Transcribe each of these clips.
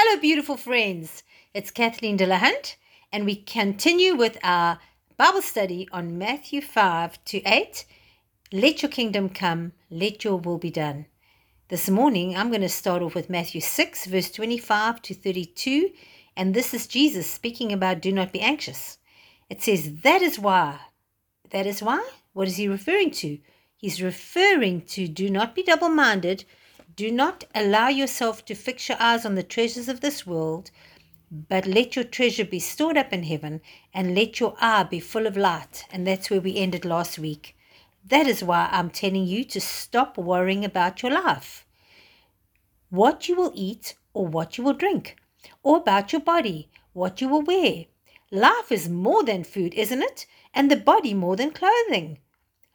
Hello, beautiful friends. It's Kathleen Delahunt, and we continue with our Bible study on Matthew 5 to 8. Let your kingdom come, let your will be done. This morning, I'm going to start off with Matthew 6, verse 25 to 32, and this is Jesus speaking about do not be anxious. It says, That is why. That is why? What is he referring to? He's referring to do not be double minded do not allow yourself to fix your eyes on the treasures of this world, but let your treasure be stored up in heaven and let your eye be full of light. And that's where we ended last week. That is why I'm telling you to stop worrying about your life. What you will eat or what you will drink, or about your body, what you will wear. Life is more than food, isn't it? And the body more than clothing.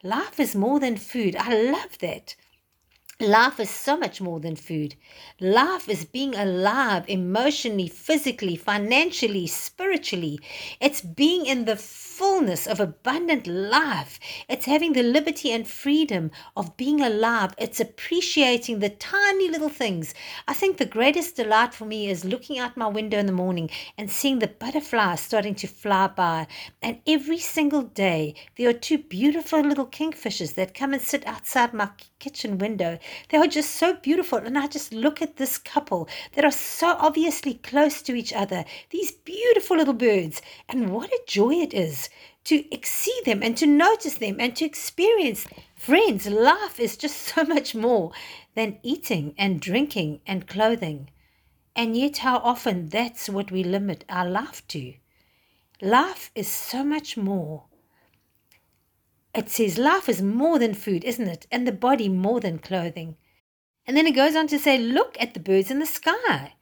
Life is more than food. I love that. Life is so much more than food. Life is being alive emotionally, physically, financially, spiritually. It's being in the fullness of abundant life. It's having the liberty and freedom of being alive. It's appreciating the tiny little things. I think the greatest delight for me is looking out my window in the morning and seeing the butterflies starting to fly by. And every single day, there are two beautiful little kingfishers that come and sit outside my kitchen window. They are just so beautiful. And I just look at this couple that are so obviously close to each other. These beautiful little birds. And what a joy it is to see them and to notice them and to experience. Friends, life is just so much more than eating and drinking and clothing. And yet, how often that's what we limit our life to. Life is so much more it says life is more than food, isn't it? And the body more than clothing. And then it goes on to say, Look at the birds in the sky.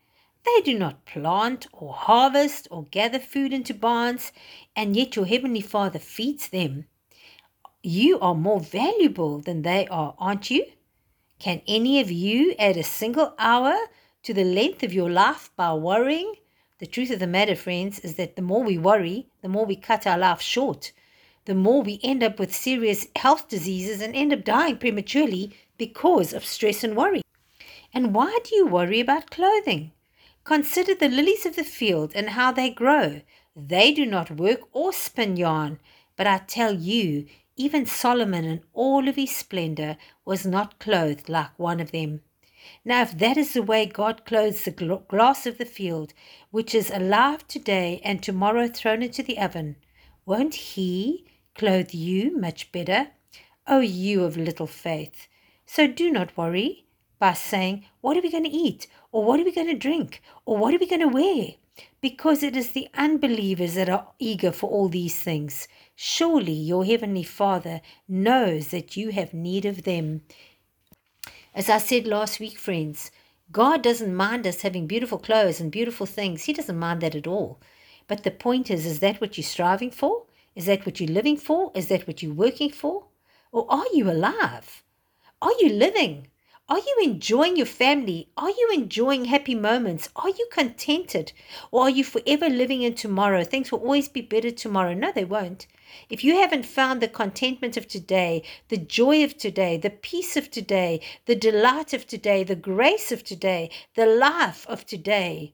They do not plant or harvest or gather food into barns, and yet your heavenly Father feeds them. You are more valuable than they are, aren't you? Can any of you add a single hour to the length of your life by worrying? The truth of the matter, friends, is that the more we worry, the more we cut our life short the more we end up with serious health diseases and end up dying prematurely because of stress and worry. And why do you worry about clothing? Consider the lilies of the field and how they grow. They do not work or spin yarn, but I tell you, even Solomon in all of his splendor was not clothed like one of them. Now, if that is the way God clothes the grass of the field, which is alive today and tomorrow thrown into the oven, won't He clothe you much better, O you of little faith. So do not worry by saying, What are we going to eat? Or what are we going to drink? Or what are we going to wear? Because it is the unbelievers that are eager for all these things. Surely your heavenly Father knows that you have need of them. As I said last week, friends, God doesn't mind us having beautiful clothes and beautiful things. He doesn't mind that at all. But the point is, is that what you're striving for? Is that what you're living for? Is that what you're working for? Or are you alive? Are you living? Are you enjoying your family? Are you enjoying happy moments? Are you contented? Or are you forever living in tomorrow? Things will always be better tomorrow. No, they won't. If you haven't found the contentment of today, the joy of today, the peace of today, the delight of today, the grace of today, the life of today,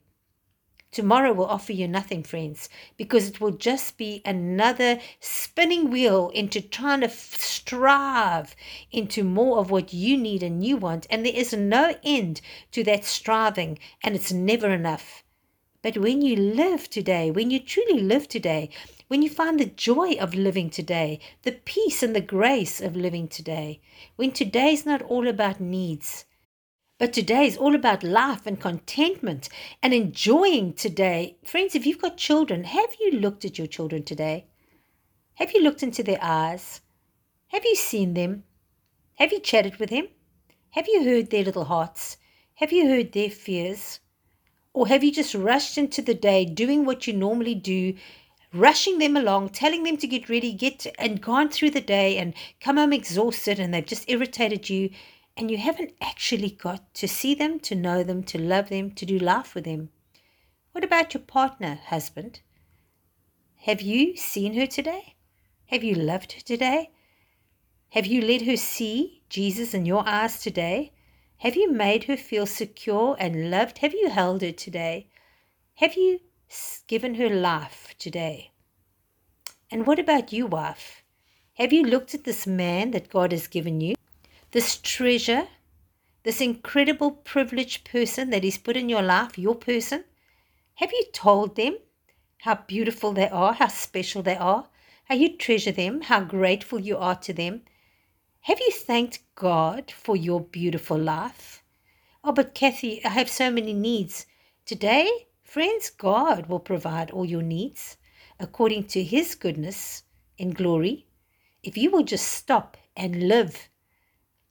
Tomorrow will offer you nothing, friends, because it will just be another spinning wheel into trying to strive into more of what you need and you want. And there is no end to that striving, and it's never enough. But when you live today, when you truly live today, when you find the joy of living today, the peace and the grace of living today, when today is not all about needs, but today is all about life and contentment and enjoying today. Friends, if you've got children, have you looked at your children today? Have you looked into their eyes? Have you seen them? Have you chatted with them? Have you heard their little hearts? Have you heard their fears? Or have you just rushed into the day doing what you normally do, rushing them along, telling them to get ready, get and gone through the day and come home exhausted and they've just irritated you and you haven't actually got to see them, to know them, to love them, to do life with them. What about your partner, husband? Have you seen her today? Have you loved her today? Have you let her see Jesus in your eyes today? Have you made her feel secure and loved? Have you held her today? Have you given her life today? And what about you, wife? Have you looked at this man that God has given you? This treasure, this incredible privileged person that He's put in your life, your person? Have you told them how beautiful they are, how special they are, how you treasure them, how grateful you are to them? Have you thanked God for your beautiful life? Oh, but Kathy, I have so many needs. Today, friends, God will provide all your needs according to His goodness and glory. If you will just stop and live,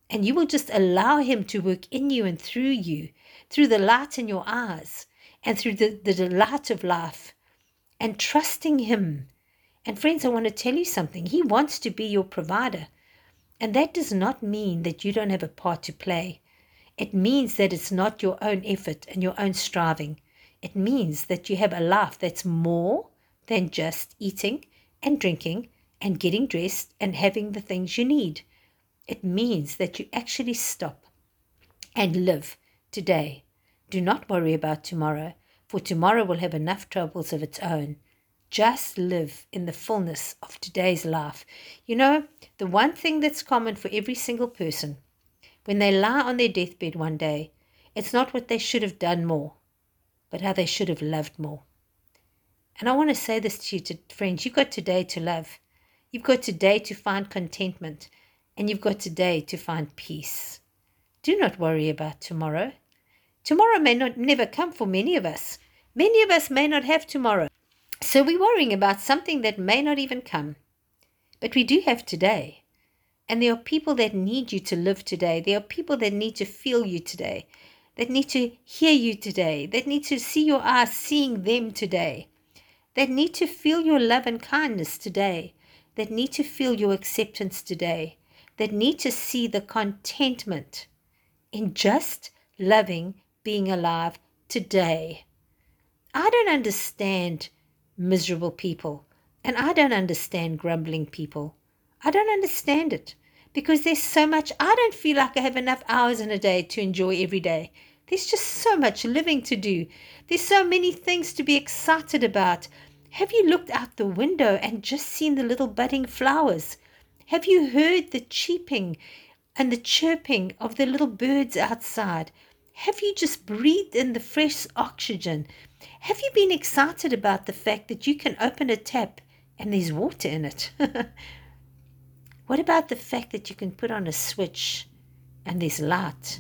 and you will just allow Him to work in you and through you, through the light in your eyes, and through the, the delight of life, and trusting Him. And friends, I want to tell you something. He wants to be your provider. And that does not mean that you don't have a part to play. It means that it's not your own effort and your own striving. It means that you have a life that's more than just eating and drinking and getting dressed and having the things you need. It means that you actually stop and live today. Do not worry about tomorrow, for tomorrow will have enough troubles of its own. Just live in the fullness of today's life. You know, the one thing that's common for every single person, when they lie on their deathbed one day, it's not what they should have done more, but how they should have loved more. And I want to say this to you, to friends you've got today to love. You've got today to find contentment, and you've got today to find peace. Do not worry about tomorrow. Tomorrow may not never come for many of us. Many of us may not have tomorrow. So we're worrying about something that may not even come. But we do have today. And there are people that need you to live today. There are people that need to feel you today, that need to hear you today, that need to see your eyes seeing them today, that need to feel your love and kindness today, that need to feel your acceptance today, that need to see the contentment in just loving being alive today. I don't understand miserable people. And I don't understand grumbling people. I don't understand it because there's so much. I don't feel like I have enough hours in a day to enjoy every day. There's just so much living to do. There's so many things to be excited about. Have you looked out the window and just seen the little budding flowers? Have you heard the cheeping and the chirping of the little birds outside? Have you just breathed in the fresh oxygen? Have you been excited about the fact that you can open a tap and there's water in it? what about the fact that you can put on a switch and there's light?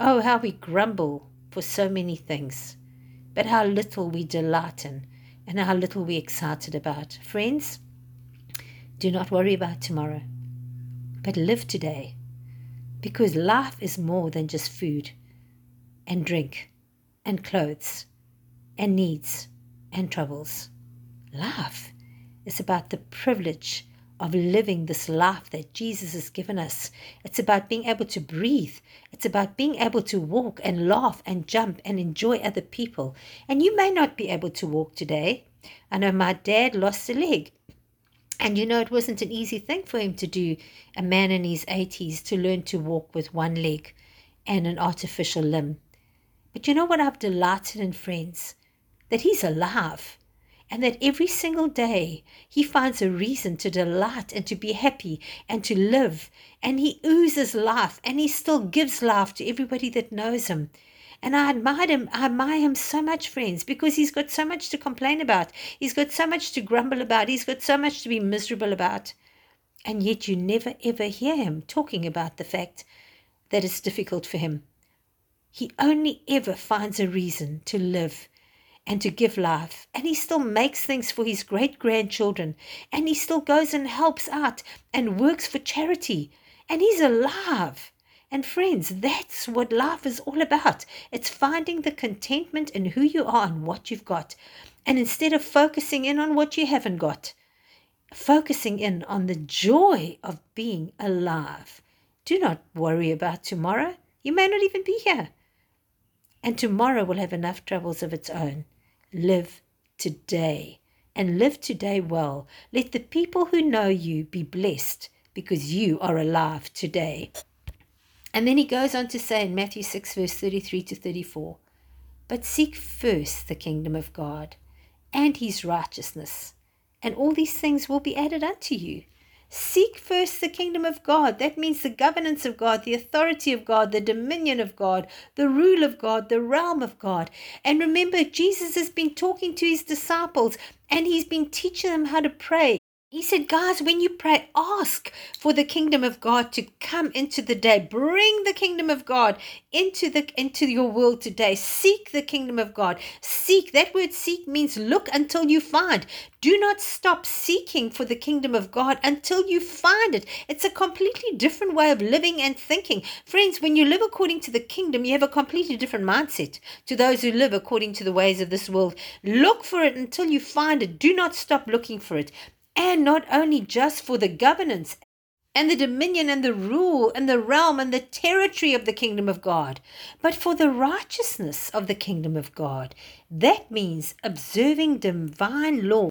Oh, how we grumble for so many things, but how little we delight in and how little we're excited about. Friends, do not worry about tomorrow, but live today because life is more than just food and drink and clothes and needs and troubles. Life is about the privilege of living this life that Jesus has given us. It's about being able to breathe. It's about being able to walk and laugh and jump and enjoy other people. And you may not be able to walk today. I know my dad lost a leg. And you know, it wasn't an easy thing for him to do, a man in his 80s, to learn to walk with one leg and an artificial limb. But you know what I've delighted in, friends? That he's alive and that every single day he finds a reason to delight and to be happy and to live. And he oozes life and he still gives life to everybody that knows him. And I admire him, I admire him so much, friends, because he's got so much to complain about. He's got so much to grumble about. He's got so much to be miserable about. And yet you never ever hear him talking about the fact that it's difficult for him. He only ever finds a reason to live and to give life. And he still makes things for his great grandchildren. And he still goes and helps out and works for charity. And he's alive. And friends, that's what life is all about. It's finding the contentment in who you are and what you've got. And instead of focusing in on what you haven't got, focusing in on the joy of being alive. Do not worry about tomorrow. You may not even be here. And tomorrow will have enough troubles of its own. Live today and live today well. Let the people who know you be blessed because you are alive today. And then he goes on to say in Matthew 6, verse 33 to 34 But seek first the kingdom of God and his righteousness, and all these things will be added unto you. Seek first the kingdom of God. That means the governance of God, the authority of God, the dominion of God, the rule of God, the realm of God. And remember, Jesus has been talking to his disciples and he's been teaching them how to pray. He said, guys, when you pray, ask for the kingdom of God to come into the day. Bring the kingdom of God into the into your world today. Seek the kingdom of God. Seek. That word seek means look until you find. Do not stop seeking for the kingdom of God until you find it. It's a completely different way of living and thinking. Friends, when you live according to the kingdom, you have a completely different mindset to those who live according to the ways of this world. Look for it until you find it. Do not stop looking for it and not only just for the governance and the dominion and the rule and the realm and the territory of the kingdom of God, but for the righteousness of the kingdom of God. That means observing divine law.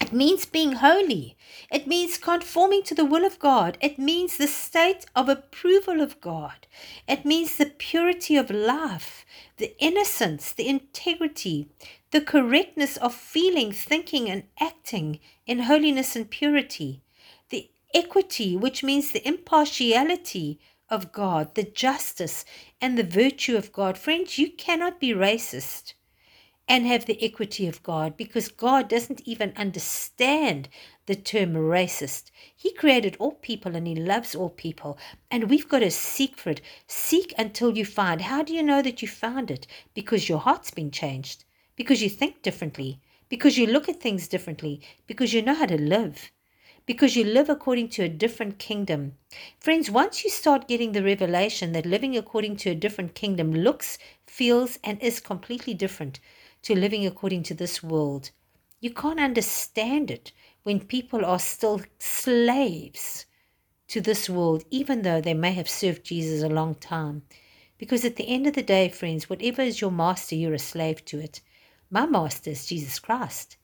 It means being holy. It means conforming to the will of God. It means the state of approval of God. It means the purity of life, the innocence, the integrity, the correctness of feeling, thinking, and acting in holiness and purity, the equity, which means the impartiality of God, the justice and the virtue of God. Friends, you cannot be racist and have the equity of God because God doesn't even understand the term racist. He created all people and He loves all people, and we've got to seek for it. Seek until you find. How do you know that you found it? Because your heart's been changed because you think differently, because you look at things differently, because you know how to live, because you live according to a different kingdom. Friends, once you start getting the revelation that living according to a different kingdom looks, feels, and is completely different to living according to this world, you can't understand it when people are still slaves to this world, even though they may have served Jesus a long time. Because at the end of the day, friends, whatever is your master, you're a slave to it. My master is Jesus Christ.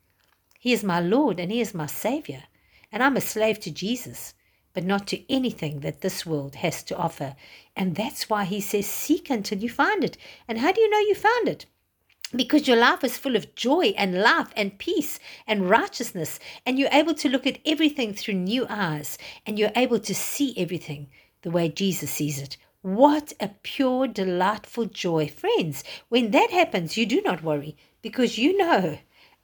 He is my Lord and He is my Savior. And I'm a slave to Jesus, but not to anything that this world has to offer. And that's why He says, Seek until you find it. And how do you know you found it? Because your life is full of joy and life and peace and righteousness, and you're able to look at everything through new eyes, and you're able to see everything the way Jesus sees it. What a pure, delightful joy. Friends, when that happens, you do not worry because you know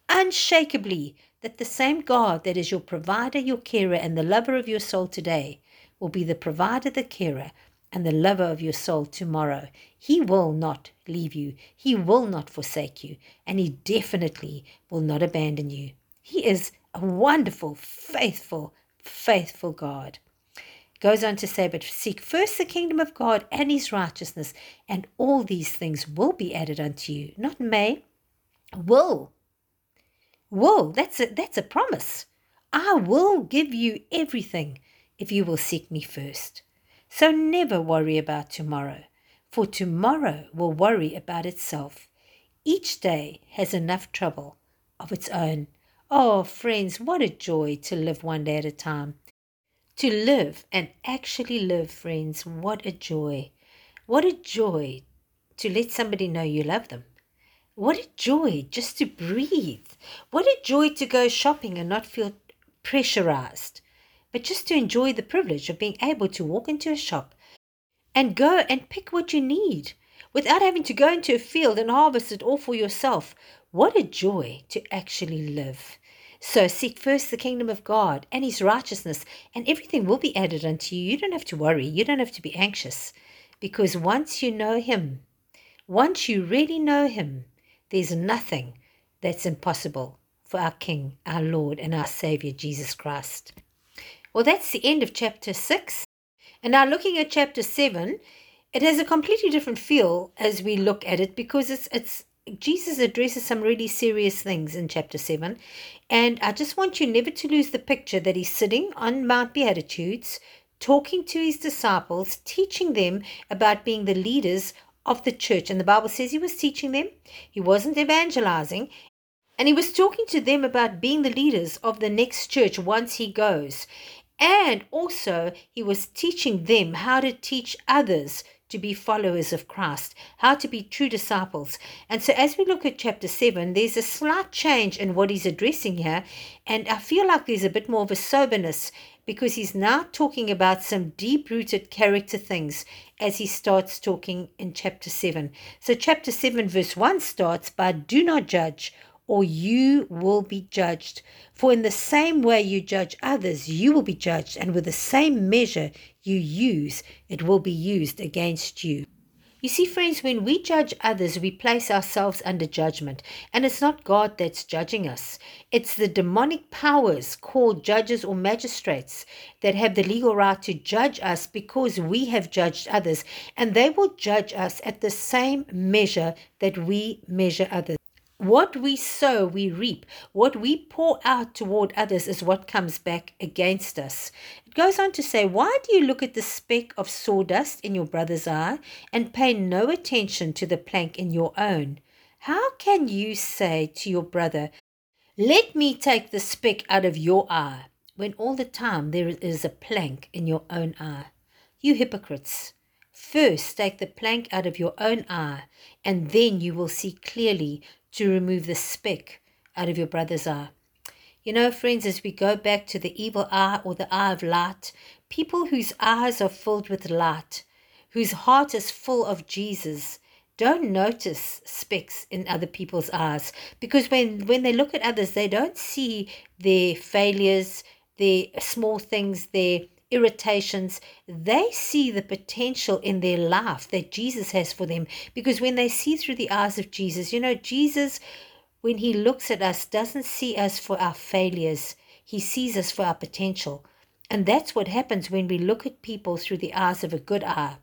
unshakably that the same God that is your provider, your carer, and the lover of your soul today will be the provider, the carer, and the lover of your soul tomorrow. He will not leave you, He will not forsake you, and He definitely will not abandon you. He is a wonderful, faithful, faithful God. Goes on to say, But seek first the kingdom of God and his righteousness, and all these things will be added unto you. Not may, will. Will, that's a, that's a promise. I will give you everything if you will seek me first. So never worry about tomorrow, for tomorrow will worry about itself. Each day has enough trouble of its own. Oh, friends, what a joy to live one day at a time. To live and actually live, friends, what a joy. What a joy to let somebody know you love them. What a joy just to breathe. What a joy to go shopping and not feel pressurized, but just to enjoy the privilege of being able to walk into a shop and go and pick what you need without having to go into a field and harvest it all for yourself. What a joy to actually live. So seek first the kingdom of God and his righteousness, and everything will be added unto you. You don't have to worry. You don't have to be anxious. Because once you know him, once you really know him, there's nothing that's impossible for our King, our Lord, and our Savior, Jesus Christ. Well, that's the end of chapter 6. And now, looking at chapter 7, it has a completely different feel as we look at it because it's, it's Jesus addresses some really serious things in chapter 7. And I just want you never to lose the picture that he's sitting on Mount Beatitudes, talking to his disciples, teaching them about being the leaders of the church. And the Bible says he was teaching them, he wasn't evangelizing, and he was talking to them about being the leaders of the next church once he goes. And also, he was teaching them how to teach others to be followers of Christ, how to be true disciples. And so, as we look at chapter 7, there's a slight change in what he's addressing here. And I feel like there's a bit more of a soberness because he's now talking about some deep rooted character things as he starts talking in chapter 7. So, chapter 7, verse 1 starts by Do not judge, or you will be judged. For in the same way you judge others, you will be judged, and with the same measure you use, it will be used against you. You see, friends, when we judge others, we place ourselves under judgment. And it's not God that's judging us, it's the demonic powers called judges or magistrates that have the legal right to judge us because we have judged others. And they will judge us at the same measure that we measure others. What we sow, we reap. What we pour out toward others is what comes back against us. It goes on to say, Why do you look at the speck of sawdust in your brother's eye and pay no attention to the plank in your own? How can you say to your brother, Let me take the speck out of your eye, when all the time there is a plank in your own eye? You hypocrites! First take the plank out of your own eye, and then you will see clearly to remove the speck out of your brother's eye. You know, friends, as we go back to the evil eye or the eye of light, people whose eyes are filled with light, whose heart is full of Jesus, don't notice specks in other people's eyes because when, when they look at others, they don't see their failures, their small things, their irritations, they see the potential in their life that Jesus has for them. Because when they see through the eyes of Jesus, you know, Jesus, when he looks at us, doesn't see us for our failures, he sees us for our potential. And that's what happens when we look at people through the eyes of a good eye.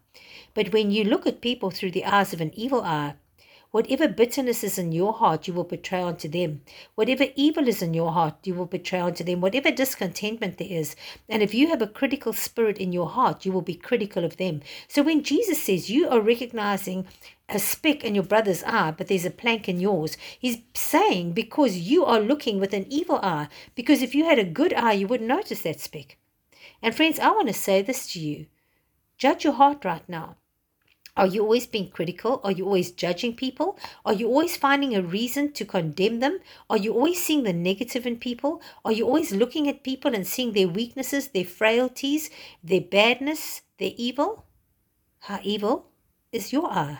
But when you look at people through the eyes of an evil eye, Whatever bitterness is in your heart, you will betray unto them. Whatever evil is in your heart, you will betray unto them. Whatever discontentment there is. And if you have a critical spirit in your heart, you will be critical of them. So when Jesus says you are recognizing a speck in your brother's eye, but there's a plank in yours, he's saying because you are looking with an evil eye. Because if you had a good eye, you wouldn't notice that speck. And friends, I want to say this to you. Judge your heart right now. Are you always being critical? Are you always judging people? Are you always finding a reason to condemn them? Are you always seeing the negative in people? Are you always looking at people and seeing their weaknesses, their frailties, their badness, their evil? How evil is your eye?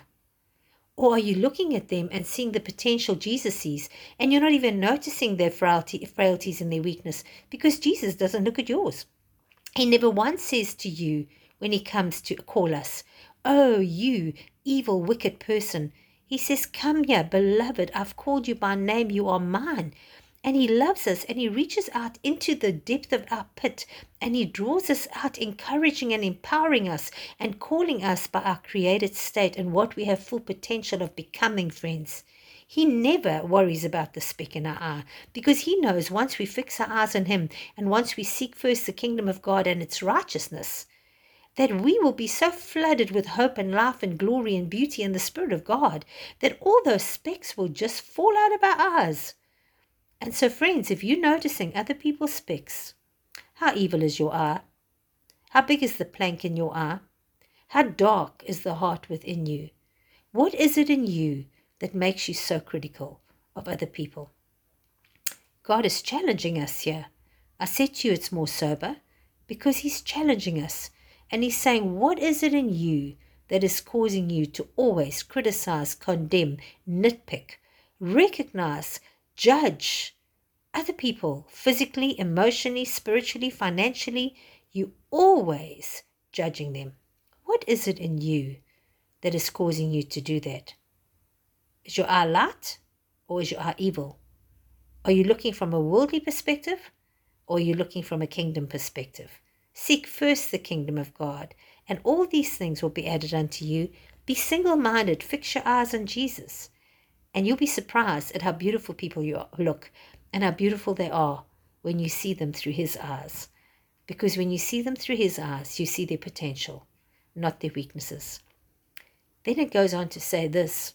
Or are you looking at them and seeing the potential Jesus sees, and you're not even noticing their frailty, frailties and their weakness because Jesus doesn't look at yours? He never once says to you when he comes to call us, Oh, you evil, wicked person. He says, Come here, beloved. I've called you by name. You are mine. And he loves us and he reaches out into the depth of our pit and he draws us out, encouraging and empowering us and calling us by our created state and what we have full potential of becoming, friends. He never worries about the speck in our eye because he knows once we fix our eyes on him and once we seek first the kingdom of God and its righteousness, that we will be so flooded with hope and life and glory and beauty and the Spirit of God that all those specks will just fall out of our eyes. And so, friends, if you're noticing other people's specks, how evil is your eye? How big is the plank in your eye? How dark is the heart within you? What is it in you that makes you so critical of other people? God is challenging us here. I said to you it's more sober because He's challenging us and he's saying, What is it in you that is causing you to always criticize, condemn, nitpick, recognize, judge other people physically, emotionally, spiritually, financially? You always judging them. What is it in you that is causing you to do that? Is your eye light or is your eye evil? Are you looking from a worldly perspective or are you looking from a kingdom perspective? Seek first the kingdom of God, and all these things will be added unto you. Be single minded, fix your eyes on Jesus, and you'll be surprised at how beautiful people you look and how beautiful they are when you see them through His eyes. Because when you see them through His eyes, you see their potential, not their weaknesses. Then it goes on to say this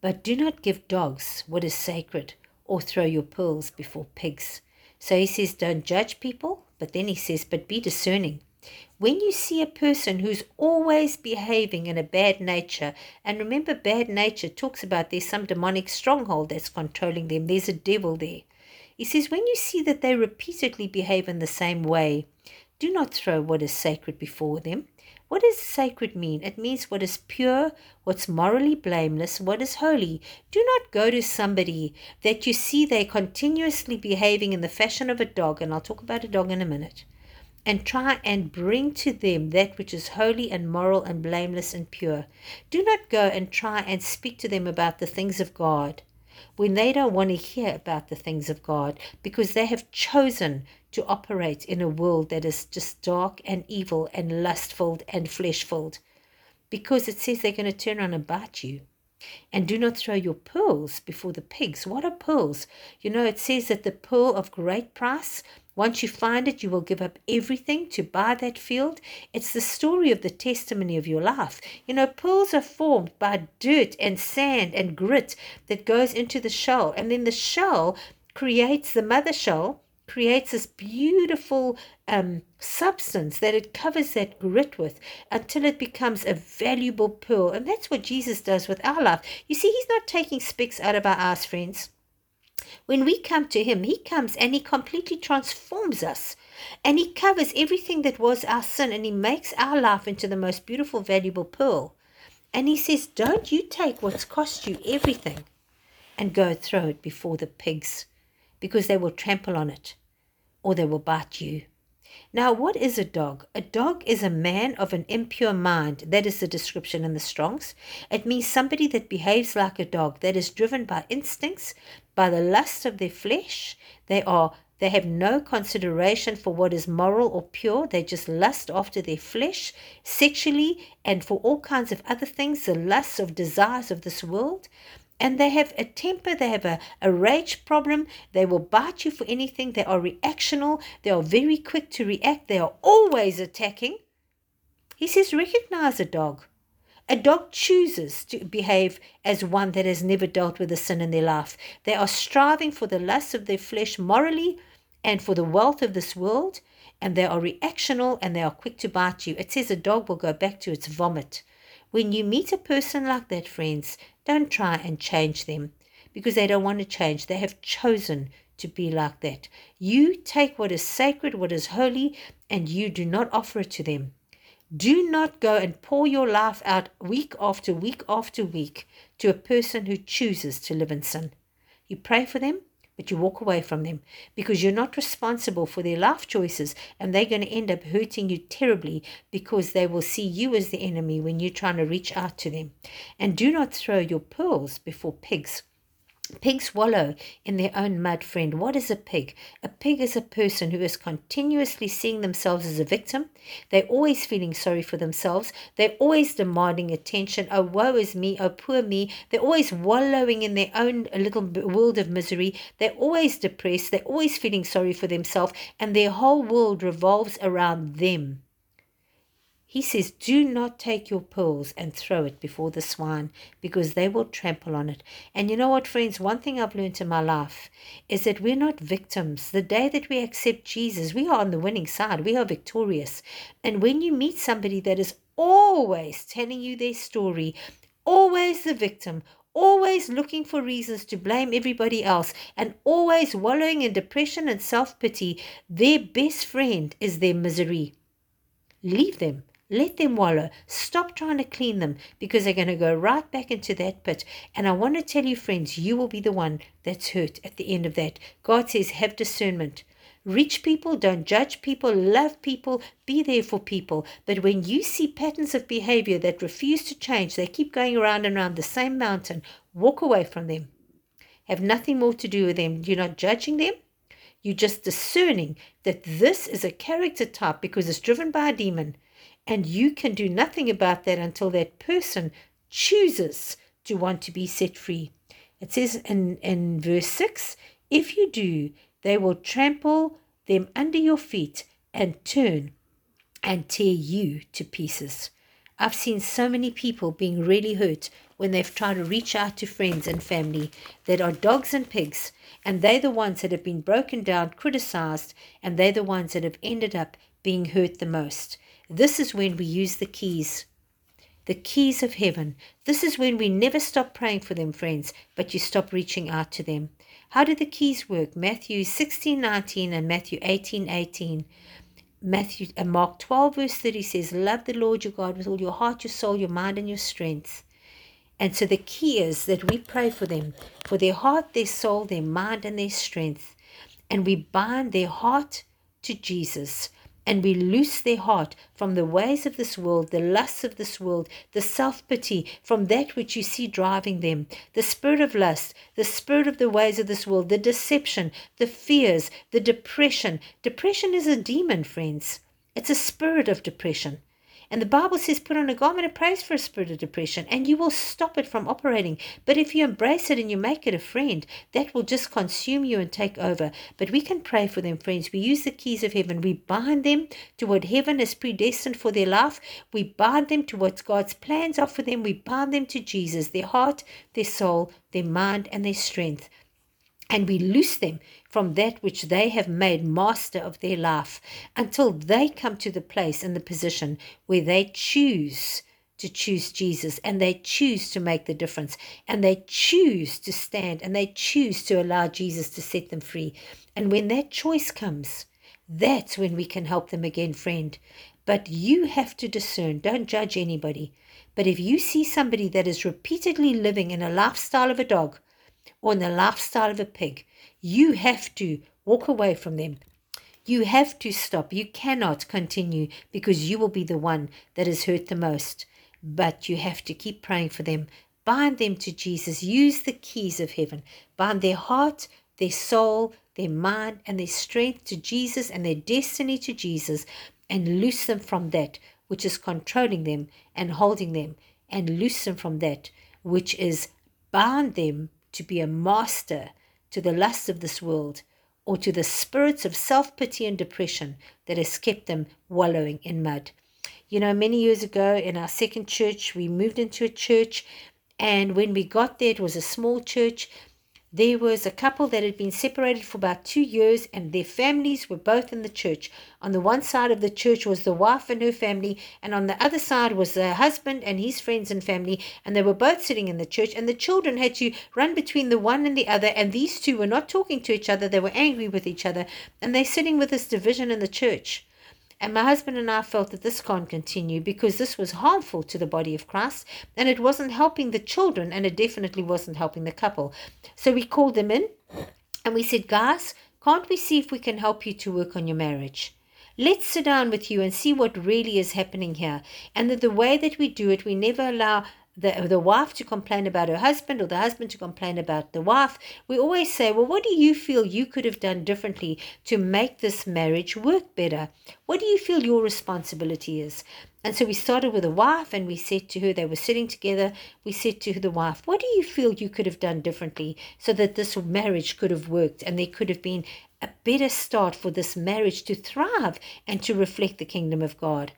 But do not give dogs what is sacred, or throw your pearls before pigs. So he says, Don't judge people, But then he says, but be discerning. When you see a person who's always behaving in a bad nature, and remember, bad nature talks about there's some demonic stronghold that's controlling them, there's a devil there. He says, when you see that they repeatedly behave in the same way, do not throw what is sacred before them. What does sacred mean? It means what is pure, what's morally blameless, what is holy. Do not go to somebody that you see they're continuously behaving in the fashion of a dog, and I'll talk about a dog in a minute, and try and bring to them that which is holy and moral and blameless and pure. Do not go and try and speak to them about the things of God when they don't want to hear about the things of God because they have chosen to operate in a world that is just dark and evil and lustful and fleshful. Because it says they're going to turn around and bite you. And do not throw your pearls before the pigs. What are pearls? You know, it says that the pearl of great price once you find it, you will give up everything to buy that field. It's the story of the testimony of your life. You know, pearls are formed by dirt and sand and grit that goes into the shell. And then the shell creates, the mother shell creates this beautiful um, substance that it covers that grit with until it becomes a valuable pearl. And that's what Jesus does with our life. You see, He's not taking specks out of our eyes, friends. When we come to Him, He comes and He completely transforms us. And He covers everything that was our sin and He makes our life into the most beautiful, valuable pearl. And He says, Don't you take what's cost you everything and go throw it before the pigs because they will trample on it or they will bite you. Now, what is a dog? A dog is a man of an impure mind. That is the description in the Strongs. It means somebody that behaves like a dog, that is driven by instincts, by the lust of their flesh. They are they have no consideration for what is moral or pure. They just lust after their flesh sexually and for all kinds of other things, the lusts of desires of this world. And they have a temper, they have a, a rage problem. They will bite you for anything. They are reactional. They are very quick to react. They are always attacking. He says, recognize a dog. A dog chooses to behave as one that has never dealt with a sin in their life. They are striving for the lusts of their flesh morally and for the wealth of this world, and they are reactional and they are quick to bite you. It says a dog will go back to its vomit. When you meet a person like that, friends, don't try and change them because they don't want to change. They have chosen to be like that. You take what is sacred, what is holy, and you do not offer it to them. Do not go and pour your life out week after week after week to a person who chooses to live in sin. You pray for them, but you walk away from them because you're not responsible for their life choices and they're going to end up hurting you terribly because they will see you as the enemy when you're trying to reach out to them. And do not throw your pearls before pigs Pigs wallow in their own mud, friend. What is a pig? A pig is a person who is continuously seeing themselves as a victim. They're always feeling sorry for themselves. They're always demanding attention. Oh, woe is me. Oh, poor me. They're always wallowing in their own little world of misery. They're always depressed. They're always feeling sorry for themselves. And their whole world revolves around them. He says, Do not take your pearls and throw it before the swine because they will trample on it. And you know what, friends? One thing I've learned in my life is that we're not victims. The day that we accept Jesus, we are on the winning side. We are victorious. And when you meet somebody that is always telling you their story, always the victim, always looking for reasons to blame everybody else, and always wallowing in depression and self pity, their best friend is their misery. Leave them let them wallow. Stop trying to clean them because they're going to go right back into that pit. And I want to tell you, friends, you will be the one that's hurt at the end of that. God says, have discernment. Reach people, don't judge people, love people, be there for people. But when you see patterns of behavior that refuse to change, they keep going around and around the same mountain, walk away from them. Have nothing more to do with them. You're not judging them. You're just discerning that this is a character type because it's driven by a demon and you can do nothing about that until that person chooses to want to be set free. It says in, in verse 6 if you do, they will trample them under your feet and turn and tear you to pieces. I've seen so many people being really hurt when they've tried to reach out to friends and family that are dogs and pigs, and they're the ones that have been broken down, criticized, and they're the ones that have ended up being hurt the most. This is when we use the keys the keys of heaven. This is when we never stop praying for them, friends, but you stop reaching out to them. How do the keys work? Matthew 16 19 and Matthew 18 18. Matthew uh, Mark 12 verse 30 says, Love the Lord your God with all your heart, your soul, your mind, and your strength. And so the key is that we pray for them, for their heart, their soul, their mind, and their strength. And we bind their heart to Jesus and we loose their heart from the ways of this world, the lusts of this world, the self pity, from that which you see driving them, the spirit of lust, the spirit of the ways of this world, the deception, the fears, the depression. Depression is a demon, friends. It's a spirit of depression. And the Bible says, put on a garment of praise for a spirit of depression, and you will stop it from operating. But if you embrace it and you make it a friend, that will just consume you and take over. But we can pray for them, friends. We use the keys of heaven. We bind them to what heaven has predestined for their life. We bind them to what God's plans are for them. We bind them to Jesus, their heart, their soul, their mind, and their strength and we loose them from that which they have made master of their life until they come to the place and the position where they choose to choose Jesus and they choose to make the difference and they choose to stand and they choose to allow Jesus to set them free. And when that choice comes, that's when we can help them again, friend. But you have to discern, don't judge anybody. But if you see somebody that is repeatedly living in a lifestyle of a dog, or in the lifestyle of a pig. You have to walk away from them. You have to stop. You cannot continue because you will be the one that is hurt the most. But you have to keep praying for them. Bind them to Jesus. Use the keys of heaven. Bind their heart, their soul, their mind, and their strength to Jesus and their destiny to Jesus and loose them from that which is controlling them and holding them and loose them from that which is bound them to be a master to the lusts of this world or to the spirits of self pity and depression that has kept them wallowing in mud. You know, many years ago in our second church, we moved into a church, and when we got there, it was a small church there was a couple that had been separated for about two years, and their families were both in the church. On the one side of the church was the wife and her family, and on the other side was the husband and his friends and family, and they were both sitting in the church. And the children had to run between the one and the other, and these two were not talking to each other, they were angry with each other, and they're sitting with this division in the church. And my husband and I felt that this can't continue because this was harmful to the body of Christ and it wasn't helping the children and it definitely wasn't helping the couple. So we called them in and we said, Guys, can't we see if we can help you to work on your marriage? Let's sit down with you and see what really is happening here. And that the way that we do it, we never allow the, the wife to complain about her husband or the husband to complain about the wife, we always say, Well, what do you feel you could have done differently to make this marriage work better? What do you feel your responsibility is? And so we started with the wife and we said to her, they were sitting together, we said to the wife, What do you feel you could have done differently so that this marriage could have worked and there could have been a better start for this marriage to thrive and to reflect the kingdom of God?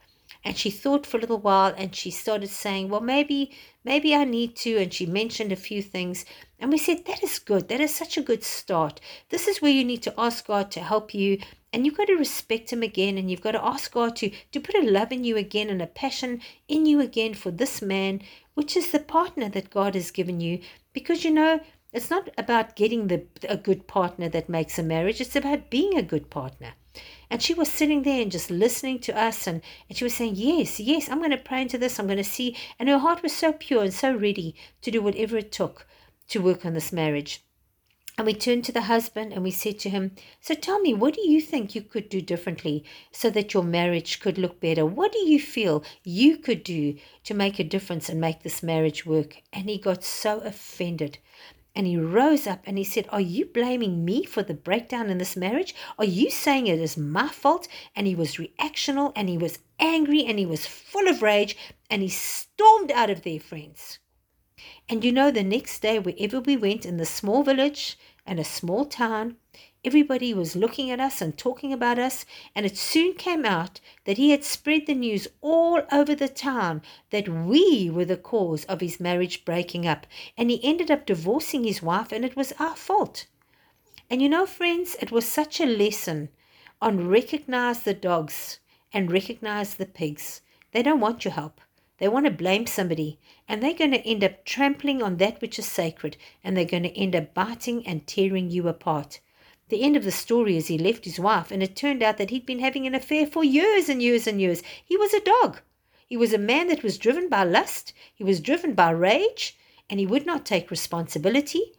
And she thought for a little while and she started saying, Well, maybe, maybe I need to. And she mentioned a few things. And we said, That is good. That is such a good start. This is where you need to ask God to help you. And you've got to respect Him again. And you've got to ask God to, to put a love in you again and a passion in you again for this man, which is the partner that God has given you. Because, you know, it's not about getting the, a good partner that makes a marriage, it's about being a good partner. And she was sitting there and just listening to us. And, and she was saying, Yes, yes, I'm going to pray into this. I'm going to see. And her heart was so pure and so ready to do whatever it took to work on this marriage. And we turned to the husband and we said to him, So tell me, what do you think you could do differently so that your marriage could look better? What do you feel you could do to make a difference and make this marriage work? And he got so offended and he rose up and he said, Are you blaming me for the breakdown in this marriage? Are you saying it is my fault? And he was reactional and he was angry and he was full of rage and he stormed out of there, friends. And you know, the next day, wherever we went in the small village and a small town, Everybody was looking at us and talking about us, and it soon came out that he had spread the news all over the town that we were the cause of his marriage breaking up, and he ended up divorcing his wife, and it was our fault. And you know, friends, it was such a lesson on recognize the dogs and recognize the pigs. They don't want your help. They want to blame somebody, and they're going to end up trampling on that which is sacred, and they're going to end up biting and tearing you apart. The end of the story is he left his wife, and it turned out that he'd been having an affair for years and years and years. He was a dog. He was a man that was driven by lust, he was driven by rage, and he would not take responsibility.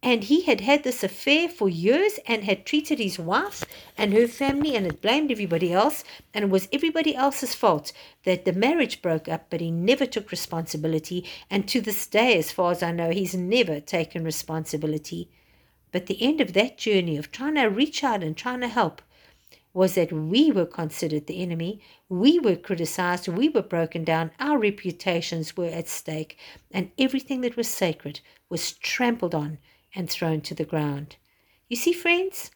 And he had had this affair for years and had treated his wife and her family and had blamed everybody else. And it was everybody else's fault that the marriage broke up, but he never took responsibility. And to this day, as far as I know, he's never taken responsibility. But the end of that journey of trying to reach out and trying to help was that we were considered the enemy, we were criticized, we were broken down, our reputations were at stake, and everything that was sacred was trampled on and thrown to the ground. You see, friends,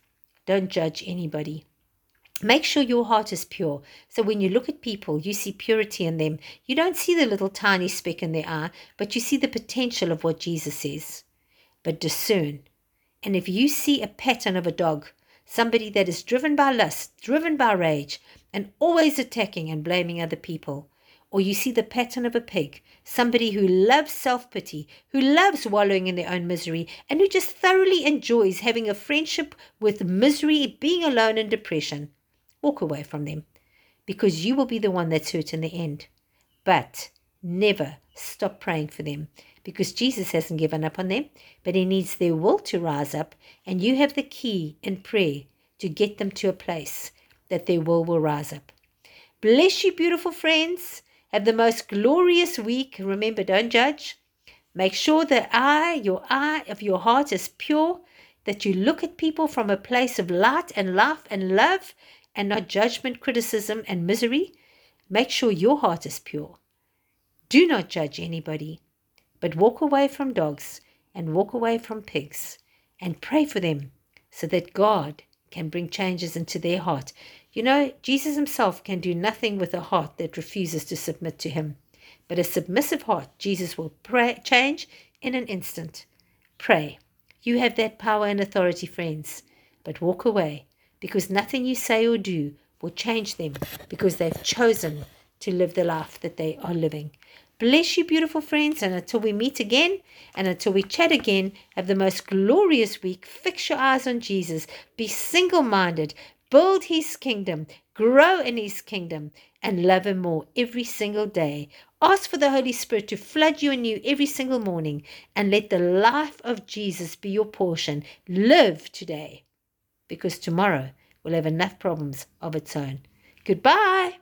don't judge anybody. Make sure your heart is pure. So when you look at people, you see purity in them. You don't see the little tiny speck in their eye, but you see the potential of what Jesus is. But discern and if you see a pattern of a dog, somebody that is driven by lust, driven by rage, and always attacking and blaming other people, or you see the pattern of a pig, somebody who loves self pity, who loves wallowing in their own misery, and who just thoroughly enjoys having a friendship with misery, being alone, and depression, walk away from them because you will be the one that's hurt in the end. But never stop praying for them because Jesus hasn't given up on them, but He needs their will to rise up, and you have the key in prayer to get them to a place that their will will rise up. Bless you, beautiful friends. Have the most glorious week. Remember, don't judge. Make sure that eye, your eye of your heart is pure, that you look at people from a place of light and life and love and not judgment, criticism, and misery. Make sure your heart is pure. Do not judge anybody. But walk away from dogs and walk away from pigs and pray for them so that God can bring changes into their heart. You know, Jesus himself can do nothing with a heart that refuses to submit to him. But a submissive heart, Jesus will pray, change in an instant. Pray. You have that power and authority, friends. But walk away because nothing you say or do will change them because they've chosen to live the life that they are living. Bless you, beautiful friends, and until we meet again and until we chat again, have the most glorious week. Fix your eyes on Jesus. Be single minded. Build his kingdom. Grow in his kingdom and love him more every single day. Ask for the Holy Spirit to flood you anew every single morning and let the life of Jesus be your portion. Live today because tomorrow will have enough problems of its own. Goodbye.